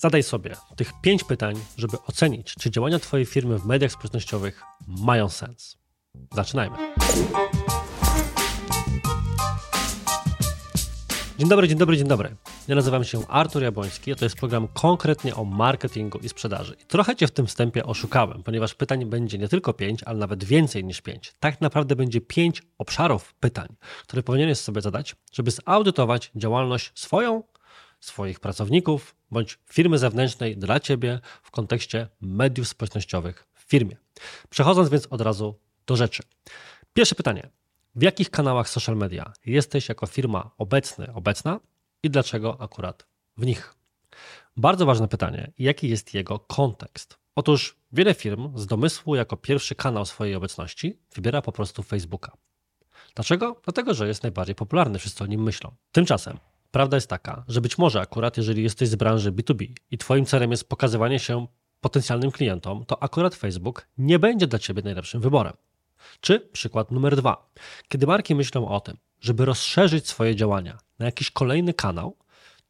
Zadaj sobie tych pięć pytań, żeby ocenić, czy działania Twojej firmy w mediach społecznościowych mają sens. Zaczynajmy. Dzień dobry, dzień dobry, dzień dobry. Ja nazywam się Artur Jabłoński, a to jest program konkretnie o marketingu i sprzedaży. I trochę Cię w tym wstępie oszukałem, ponieważ pytań będzie nie tylko pięć, ale nawet więcej niż pięć. Tak naprawdę będzie pięć obszarów pytań, które powinieneś sobie zadać, żeby zaudytować działalność swoją, swoich pracowników bądź firmy zewnętrznej dla Ciebie w kontekście mediów społecznościowych w firmie. Przechodząc więc od razu do rzeczy. Pierwsze pytanie. W jakich kanałach social media jesteś jako firma obecny, obecna i dlaczego akurat w nich? Bardzo ważne pytanie, jaki jest jego kontekst? Otóż wiele firm z domysłu jako pierwszy kanał swojej obecności wybiera po prostu Facebooka. Dlaczego? Dlatego, że jest najbardziej popularny, wszyscy o nim myślą. Tymczasem prawda jest taka, że być może akurat jeżeli jesteś z branży B2B i twoim celem jest pokazywanie się potencjalnym klientom, to akurat Facebook nie będzie dla ciebie najlepszym wyborem. Czy przykład numer dwa. Kiedy marki myślą o tym, żeby rozszerzyć swoje działania na jakiś kolejny kanał,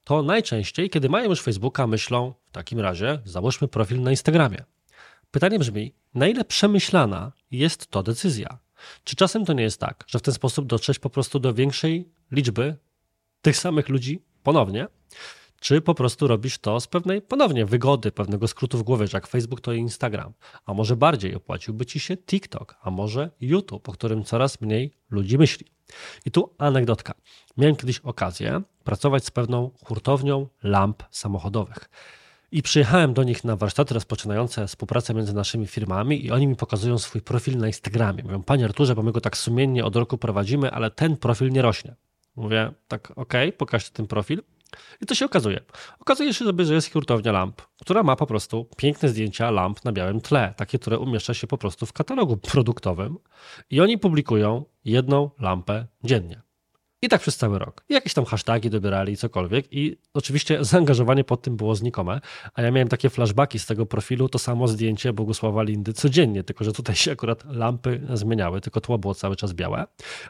to najczęściej, kiedy mają już Facebooka, myślą w takim razie załóżmy profil na Instagramie. Pytanie brzmi, na ile przemyślana jest to decyzja? Czy czasem to nie jest tak, że w ten sposób dotrzeć po prostu do większej liczby tych samych ludzi ponownie, czy po prostu robisz to z pewnej ponownie wygody, pewnego skrótu w głowie, że jak Facebook to Instagram, a może bardziej opłaciłby ci się TikTok, a może YouTube, o którym coraz mniej ludzi myśli. I tu anegdotka. Miałem kiedyś okazję pracować z pewną hurtownią lamp samochodowych. I przyjechałem do nich na warsztaty rozpoczynające współpracę między naszymi firmami i oni mi pokazują swój profil na Instagramie. Mówią, panie Arturze, bo my go tak sumiennie od roku prowadzimy, ale ten profil nie rośnie. Mówię, tak, ok, pokażcie ten profil. I to się okazuje. Okazuje się, że jest hurtownia lamp, która ma po prostu piękne zdjęcia lamp na białym tle, takie, które umieszcza się po prostu w katalogu produktowym i oni publikują jedną lampę dziennie. I tak przez cały rok. Jakieś tam hasztagi dobierali, cokolwiek. I oczywiście zaangażowanie pod tym było znikome. A ja miałem takie flashbacki z tego profilu, to samo zdjęcie Bogusława Lindy codziennie, tylko że tutaj się akurat lampy zmieniały, tylko tło było cały czas białe.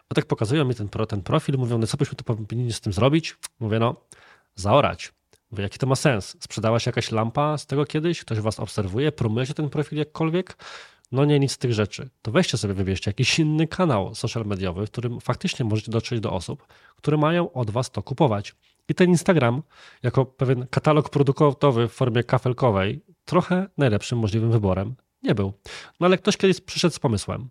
Bo tak pokazują mi ten, ten profil, mówią, no co byśmy tu powinni z tym zrobić? Mówię, no zaorać. Mówię, jaki to ma sens? Sprzedała się jakaś lampa z tego kiedyś? Ktoś was obserwuje? Promujecie ten profil jakkolwiek? No nie, nic z tych rzeczy. To weźcie sobie, wybierzcie jakiś inny kanał social mediowy, w którym faktycznie możecie dotrzeć do osób, które mają od was to kupować. I ten Instagram, jako pewien katalog produktowy w formie kafelkowej, trochę najlepszym możliwym wyborem nie był. No ale ktoś kiedyś przyszedł z pomysłem,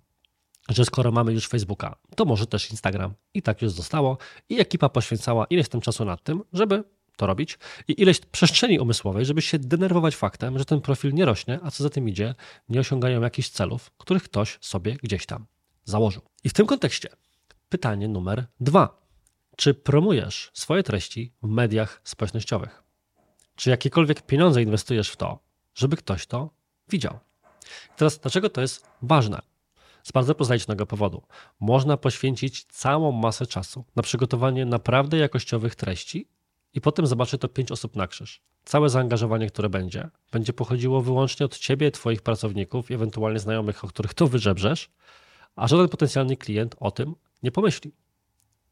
że skoro mamy już Facebooka, to może też Instagram. I tak już zostało. I ekipa poświęcała ileś tam czasu nad tym, żeby to robić i ileś przestrzeni umysłowej, żeby się denerwować faktem, że ten profil nie rośnie, a co za tym idzie, nie osiągają jakichś celów, których ktoś sobie gdzieś tam założył. I w tym kontekście pytanie numer dwa. Czy promujesz swoje treści w mediach społecznościowych? Czy jakiekolwiek pieniądze inwestujesz w to, żeby ktoś to widział? teraz, dlaczego to jest ważne? Z bardzo prozaicznego powodu. Można poświęcić całą masę czasu na przygotowanie naprawdę jakościowych treści, i potem zobaczy to pięć osób na krzyż. Całe zaangażowanie, które będzie, będzie pochodziło wyłącznie od ciebie, twoich pracowników, ewentualnie znajomych, o których to wyczebrzesz, a żaden potencjalny klient o tym nie pomyśli.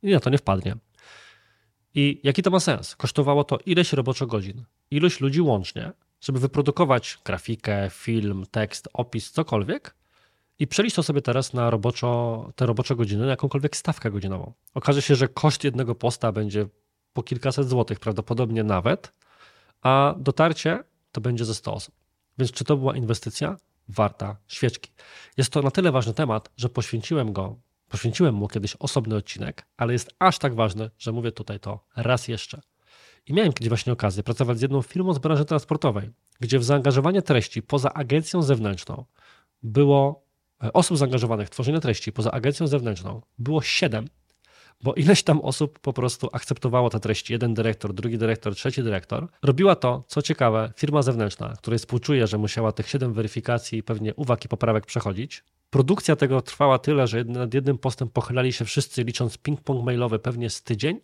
I na to nie wpadnie. I jaki to ma sens? Kosztowało to ileś roboczo godzin, ilość ludzi łącznie, żeby wyprodukować grafikę, film, tekst, opis, cokolwiek i przeliść to sobie teraz na roboczo, te robocze godziny na jakąkolwiek stawkę godzinową. Okaże się, że koszt jednego posta będzie po kilkaset złotych, prawdopodobnie nawet, a dotarcie to będzie ze 100 osób. Więc czy to była inwestycja? Warta świeczki. Jest to na tyle ważny temat, że poświęciłem go, poświęciłem mu kiedyś osobny odcinek, ale jest aż tak ważny, że mówię tutaj to raz jeszcze. I miałem kiedyś właśnie okazję pracować z jedną firmą z branży transportowej, gdzie w zaangażowanie treści poza agencją zewnętrzną było e, osób zaangażowanych w tworzenie treści poza agencją zewnętrzną było 7 bo ileś tam osób po prostu akceptowało te treści. Jeden dyrektor, drugi dyrektor, trzeci dyrektor. Robiła to, co ciekawe, firma zewnętrzna, której współczuję, że musiała tych siedem weryfikacji i pewnie uwag i poprawek przechodzić. Produkcja tego trwała tyle, że nad jednym postem pochylali się wszyscy, licząc ping-pong mailowy pewnie z tydzień,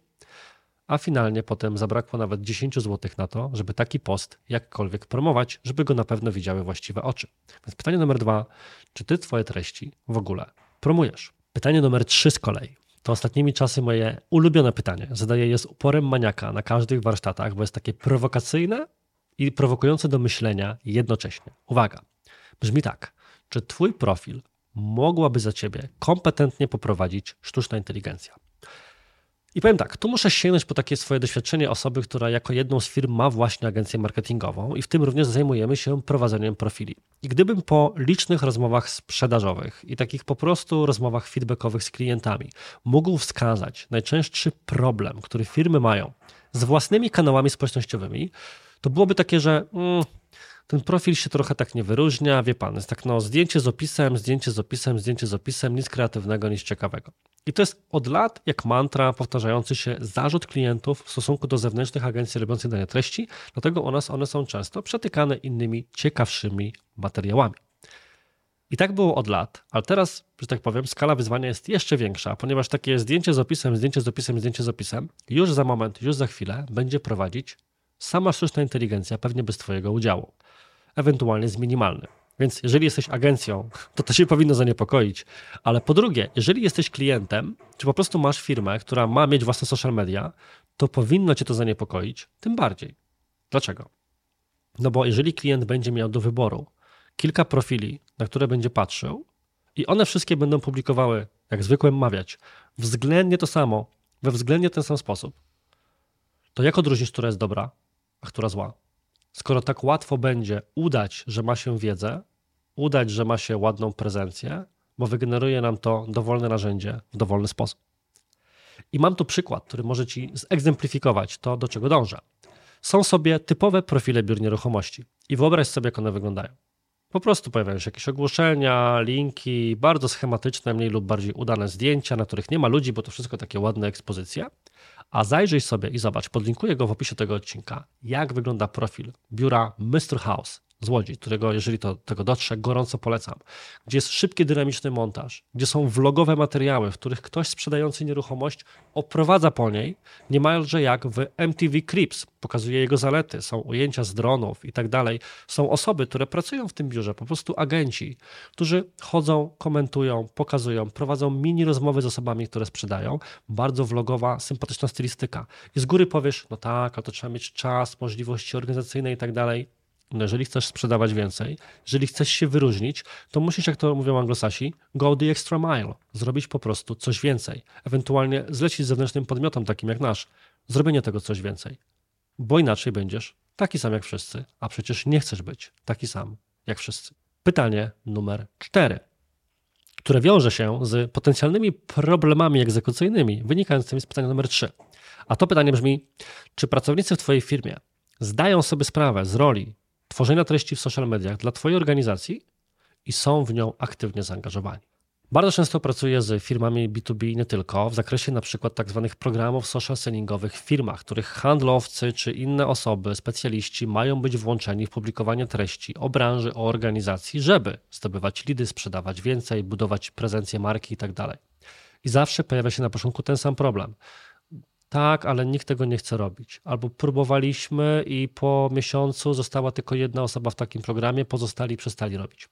a finalnie potem zabrakło nawet 10 zł na to, żeby taki post jakkolwiek promować, żeby go na pewno widziały właściwe oczy. Więc pytanie numer dwa, czy ty twoje treści w ogóle promujesz? Pytanie numer trzy z kolei to ostatnimi czasy moje ulubione pytanie. Zadaję je z uporem maniaka na każdych warsztatach, bo jest takie prowokacyjne i prowokujące do myślenia jednocześnie. Uwaga, brzmi tak. Czy Twój profil mogłaby za Ciebie kompetentnie poprowadzić sztuczna inteligencja? I powiem tak, tu muszę sięgnąć po takie swoje doświadczenie osoby, która jako jedną z firm ma właśnie agencję marketingową i w tym również zajmujemy się prowadzeniem profili. I gdybym po licznych rozmowach sprzedażowych i takich po prostu rozmowach feedbackowych z klientami mógł wskazać najczęstszy problem, który firmy mają z własnymi kanałami społecznościowymi, to byłoby takie, że mm, ten profil się trochę tak nie wyróżnia, wie pan, jest tak no zdjęcie z opisem, zdjęcie z opisem, zdjęcie z opisem, nic kreatywnego, nic ciekawego. I to jest od lat jak mantra powtarzający się zarzut klientów w stosunku do zewnętrznych agencji robiących dane treści, dlatego u nas one są często przetykane innymi ciekawszymi materiałami. I tak było od lat, ale teraz, że tak powiem, skala wyzwania jest jeszcze większa, ponieważ takie zdjęcie z opisem, zdjęcie z opisem, zdjęcie z opisem już za moment, już za chwilę będzie prowadzić sama sztuczna inteligencja, pewnie bez Twojego udziału, ewentualnie z minimalnym. Więc jeżeli jesteś agencją, to to się powinno zaniepokoić. Ale po drugie, jeżeli jesteś klientem, czy po prostu masz firmę, która ma mieć własne social media, to powinno cię to zaniepokoić tym bardziej. Dlaczego? No bo jeżeli klient będzie miał do wyboru kilka profili, na które będzie patrzył, i one wszystkie będą publikowały, jak zwykle mawiać, względnie to samo, we względnie ten sam sposób, to jak odróżnić, która jest dobra, a która zła? Skoro tak łatwo będzie udać, że ma się wiedzę, udać, że ma się ładną prezencję, bo wygeneruje nam to dowolne narzędzie w dowolny sposób. I mam tu przykład, który może Ci zegzemplifikować to, do czego dążę. Są sobie typowe profile biur nieruchomości i wyobraź sobie, jak one wyglądają. Po prostu pojawiają się jakieś ogłoszenia, linki, bardzo schematyczne, mniej lub bardziej udane zdjęcia, na których nie ma ludzi, bo to wszystko takie ładne ekspozycje. A zajrzyj sobie i zobacz, podlinkuję go w opisie tego odcinka, jak wygląda profil biura Mr. House z Łodzi, którego, jeżeli to tego dotrze, gorąco polecam, gdzie jest szybki, dynamiczny montaż, gdzie są vlogowe materiały, w których ktoś sprzedający nieruchomość oprowadza po niej, niemalże jak w MTV Crips, pokazuje jego zalety, są ujęcia z dronów i tak dalej. Są osoby, które pracują w tym biurze, po prostu agenci, którzy chodzą, komentują, pokazują, prowadzą mini rozmowy z osobami, które sprzedają. Bardzo vlogowa, sympatyczna stylistyka. I z góry powiesz, no tak, ale to trzeba mieć czas, możliwości organizacyjne i tak dalej no jeżeli chcesz sprzedawać więcej, jeżeli chcesz się wyróżnić, to musisz, jak to mówią anglosasi, go the extra mile, zrobić po prostu coś więcej. Ewentualnie zlecić zewnętrznym podmiotom, takim jak nasz, zrobienie tego coś więcej. Bo inaczej będziesz taki sam jak wszyscy, a przecież nie chcesz być taki sam jak wszyscy. Pytanie numer cztery, które wiąże się z potencjalnymi problemami egzekucyjnymi wynikającymi z pytania numer trzy. A to pytanie brzmi, czy pracownicy w Twojej firmie zdają sobie sprawę z roli tworzenia treści w social mediach dla Twojej organizacji i są w nią aktywnie zaangażowani. Bardzo często pracuję z firmami B2B nie tylko, w zakresie na przykład tak zwanych programów social sellingowych w firmach, których handlowcy czy inne osoby, specjaliści mają być włączeni w publikowanie treści o branży, o organizacji, żeby zdobywać lidy, sprzedawać więcej, budować prezencję marki itd. Tak I zawsze pojawia się na początku ten sam problem tak, ale nikt tego nie chce robić. Albo próbowaliśmy i po miesiącu została tylko jedna osoba w takim programie, pozostali przestali robić.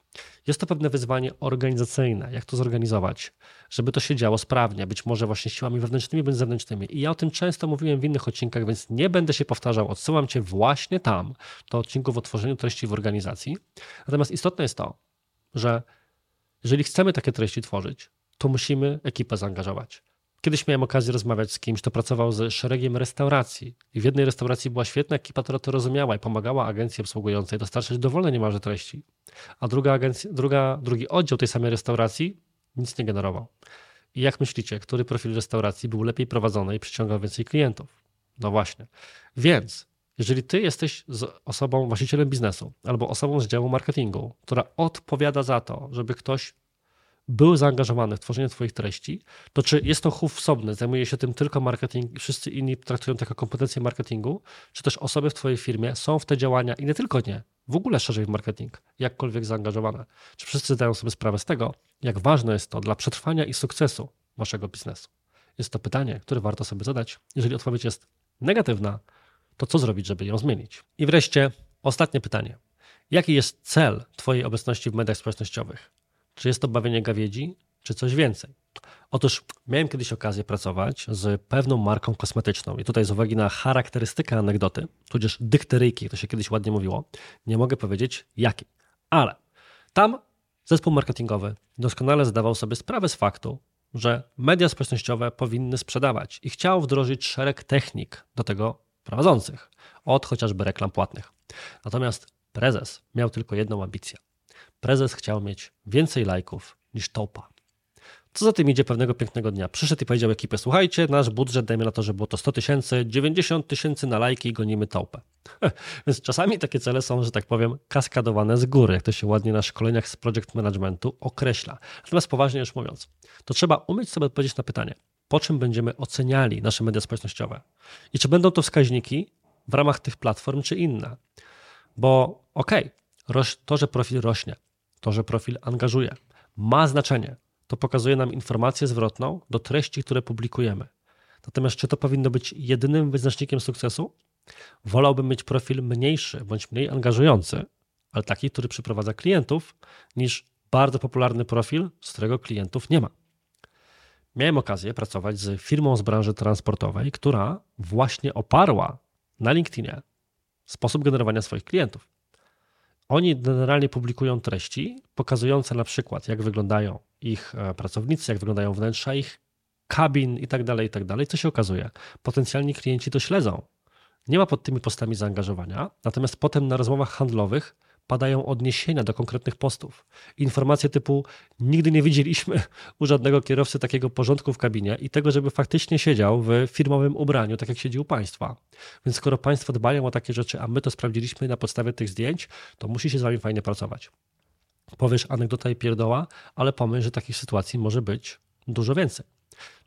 Jest to pewne wyzwanie organizacyjne, jak to zorganizować, żeby to się działo sprawnie, być może właśnie siłami wewnętrznymi bądź zewnętrznymi. I ja o tym często mówiłem w innych odcinkach, więc nie będę się powtarzał. Odsyłam Cię właśnie tam, do odcinków o tworzeniu treści w organizacji. Natomiast istotne jest to, że jeżeli chcemy takie treści tworzyć, to musimy ekipę zaangażować. Kiedyś miałem okazję rozmawiać z kimś, kto pracował z szeregiem restauracji. I w jednej restauracji była świetna ekipa, która to rozumiała i pomagała agencji obsługującej dostarczać dowolne niemalże treści. A druga agencja, druga, drugi oddział tej samej restauracji nic nie generował. I jak myślicie, który profil restauracji był lepiej prowadzony i przyciągał więcej klientów? No właśnie. Więc jeżeli ty jesteś osobą, właścicielem biznesu albo osobą z działu marketingu, która odpowiada za to, żeby ktoś był zaangażowany w tworzenie Twoich treści, to czy jest to chów wsobny, zajmuje się tym tylko marketing, wszyscy inni traktują to jako kompetencje marketingu, czy też osoby w Twojej firmie są w te działania i nie tylko nie, w ogóle szerzej w marketing, jakkolwiek zaangażowane. Czy wszyscy zdają sobie sprawę z tego, jak ważne jest to dla przetrwania i sukcesu Waszego biznesu? Jest to pytanie, które warto sobie zadać. Jeżeli odpowiedź jest negatywna, to co zrobić, żeby ją zmienić? I wreszcie ostatnie pytanie. Jaki jest cel Twojej obecności w mediach społecznościowych? Czy jest to bawienie gawiedzi, czy coś więcej? Otóż miałem kiedyś okazję pracować z pewną marką kosmetyczną i tutaj z uwagi na charakterystykę anegdoty, tudzież dykteryjki, to się kiedyś ładnie mówiło, nie mogę powiedzieć jaki. Ale tam zespół marketingowy doskonale zdawał sobie sprawę z faktu, że media społecznościowe powinny sprzedawać i chciał wdrożyć szereg technik do tego prowadzących, od chociażby reklam płatnych. Natomiast prezes miał tylko jedną ambicję. Prezes chciał mieć więcej lajków niż topa. Co za tym idzie pewnego pięknego dnia? Przyszedł i powiedział ekipie, słuchajcie, nasz budżet, dajmy na to, że było to 100 tysięcy, 90 tysięcy na lajki i gonimy tałpę. Więc czasami takie cele są, że tak powiem, kaskadowane z góry, jak to się ładnie na szkoleniach z project managementu określa. Natomiast poważnie już mówiąc, to trzeba umieć sobie odpowiedzieć na pytanie, po czym będziemy oceniali nasze media społecznościowe i czy będą to wskaźniki w ramach tych platform, czy inne. Bo okej, okay, to, że profil rośnie, to, że profil angażuje, ma znaczenie, to pokazuje nam informację zwrotną do treści, które publikujemy. Natomiast czy to powinno być jedynym wyznacznikiem sukcesu? Wolałbym mieć profil mniejszy bądź mniej angażujący, ale taki, który przyprowadza klientów, niż bardzo popularny profil, z którego klientów nie ma. Miałem okazję pracować z firmą z branży transportowej, która właśnie oparła na LinkedInie sposób generowania swoich klientów. Oni generalnie publikują treści pokazujące na przykład, jak wyglądają ich e, pracownicy, jak wyglądają wnętrza ich kabin i tak dalej, i tak dalej. Co się okazuje? Potencjalni klienci to śledzą. Nie ma pod tymi postami zaangażowania, natomiast potem na rozmowach handlowych padają odniesienia do konkretnych postów. Informacje typu nigdy nie widzieliśmy u żadnego kierowcy takiego porządku w kabinie i tego, żeby faktycznie siedział w firmowym ubraniu, tak jak siedzi u państwa. Więc skoro państwo dbają o takie rzeczy, a my to sprawdziliśmy na podstawie tych zdjęć, to musi się z wami fajnie pracować. Powiesz anegdota i pierdoła, ale pomyśl, że takich sytuacji może być dużo więcej.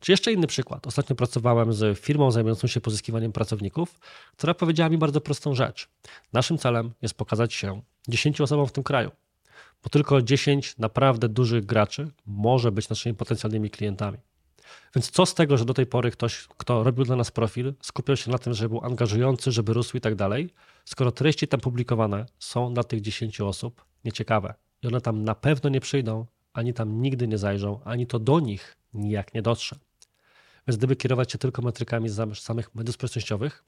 Czy jeszcze inny przykład. Ostatnio pracowałem z firmą zajmującą się pozyskiwaniem pracowników, która powiedziała mi bardzo prostą rzecz. Naszym celem jest pokazać się 10 osobom w tym kraju, bo tylko 10 naprawdę dużych graczy może być naszymi potencjalnymi klientami. Więc co z tego, że do tej pory ktoś, kto robił dla nas profil, skupiał się na tym, żeby był angażujący, żeby rósł i tak dalej, skoro treści tam publikowane są dla tych 10 osób nieciekawe i one tam na pewno nie przyjdą, ani tam nigdy nie zajrzą, ani to do nich nijak nie dotrze. Więc gdyby kierować się tylko metrykami z samych mediów społecznościowych,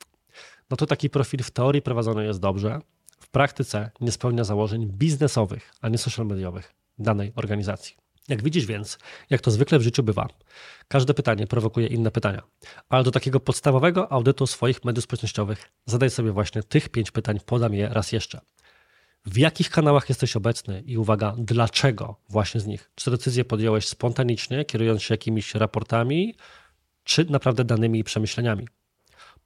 no to taki profil w teorii prowadzony jest dobrze, w praktyce nie spełnia założeń biznesowych, a nie social mediowych danej organizacji. Jak widzisz więc, jak to zwykle w życiu bywa, każde pytanie prowokuje inne pytania. Ale do takiego podstawowego audytu swoich mediów społecznościowych zadaj sobie właśnie tych pięć pytań, podam je raz jeszcze. W jakich kanałach jesteś obecny i uwaga, dlaczego właśnie z nich? Czy decyzje podjąłeś spontanicznie, kierując się jakimiś raportami, czy naprawdę danymi i przemyśleniami?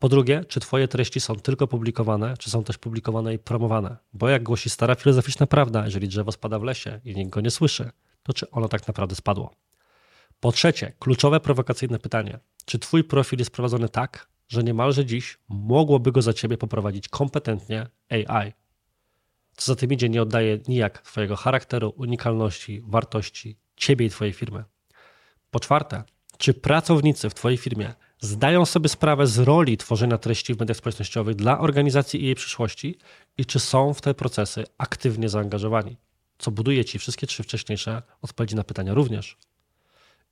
Po drugie, czy Twoje treści są tylko publikowane, czy są też publikowane i promowane? Bo jak głosi stara filozoficzna prawda, jeżeli drzewo spada w lesie i nikt go nie słyszy, to czy ono tak naprawdę spadło? Po trzecie, kluczowe prowokacyjne pytanie: czy Twój profil jest prowadzony tak, że niemalże dziś mogłoby go za Ciebie poprowadzić kompetentnie AI? Co za tym idzie, nie oddaje nijak Twojego charakteru, unikalności, wartości Ciebie i Twojej firmy. Po czwarte, czy pracownicy w Twojej firmie zdają sobie sprawę z roli tworzenia treści w mediach społecznościowych dla organizacji i jej przyszłości i czy są w te procesy aktywnie zaangażowani, co buduje Ci wszystkie trzy wcześniejsze odpowiedzi na pytania również.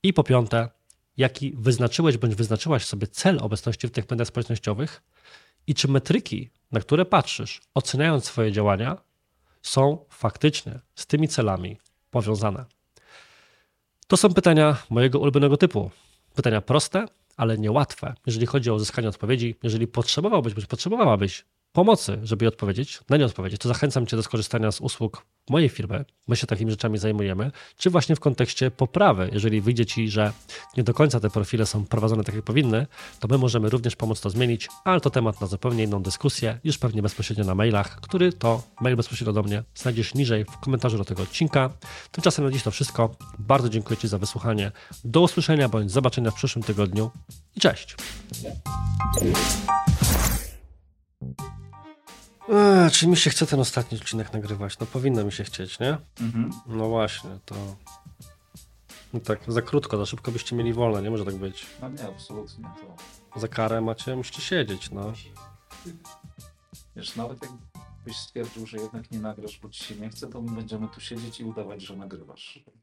I po piąte, jaki wyznaczyłeś bądź wyznaczyłaś sobie cel obecności w tych mediach społecznościowych i czy metryki, na które patrzysz, oceniając swoje działania, są faktycznie z tymi celami powiązane. To są pytania mojego ulubionego typu. Pytania proste, ale niełatwe, jeżeli chodzi o uzyskanie odpowiedzi. Jeżeli potrzebowałbyś, bądź potrzebowałabyś pomocy, żeby je odpowiedzieć, na nie odpowiedzieć, to zachęcam Cię do skorzystania z usług mojej firmy. My się takimi rzeczami zajmujemy, czy właśnie w kontekście poprawy. Jeżeli wyjdzie Ci, że nie do końca te profile są prowadzone tak, jak powinny, to my możemy również pomóc to zmienić, ale to temat na zupełnie inną dyskusję, już pewnie bezpośrednio na mailach, który to mail bezpośrednio do mnie znajdziesz niżej w komentarzu do tego odcinka. Tymczasem na dziś to wszystko. Bardzo dziękuję Ci za wysłuchanie. Do usłyszenia bądź zobaczenia w przyszłym tygodniu i cześć. Czy mi się chce ten ostatni odcinek nagrywać? No powinno mi się chcieć, nie? Mhm. No właśnie, to... No tak, za krótko, za szybko byście mieli wolne, nie może tak być. No nie, absolutnie to... Za karę macie, musicie siedzieć, no. Wiesz, nawet jakbyś stwierdził, że jednak nie nagrasz, bo ci się nie chce, to my będziemy tu siedzieć i udawać, że nagrywasz.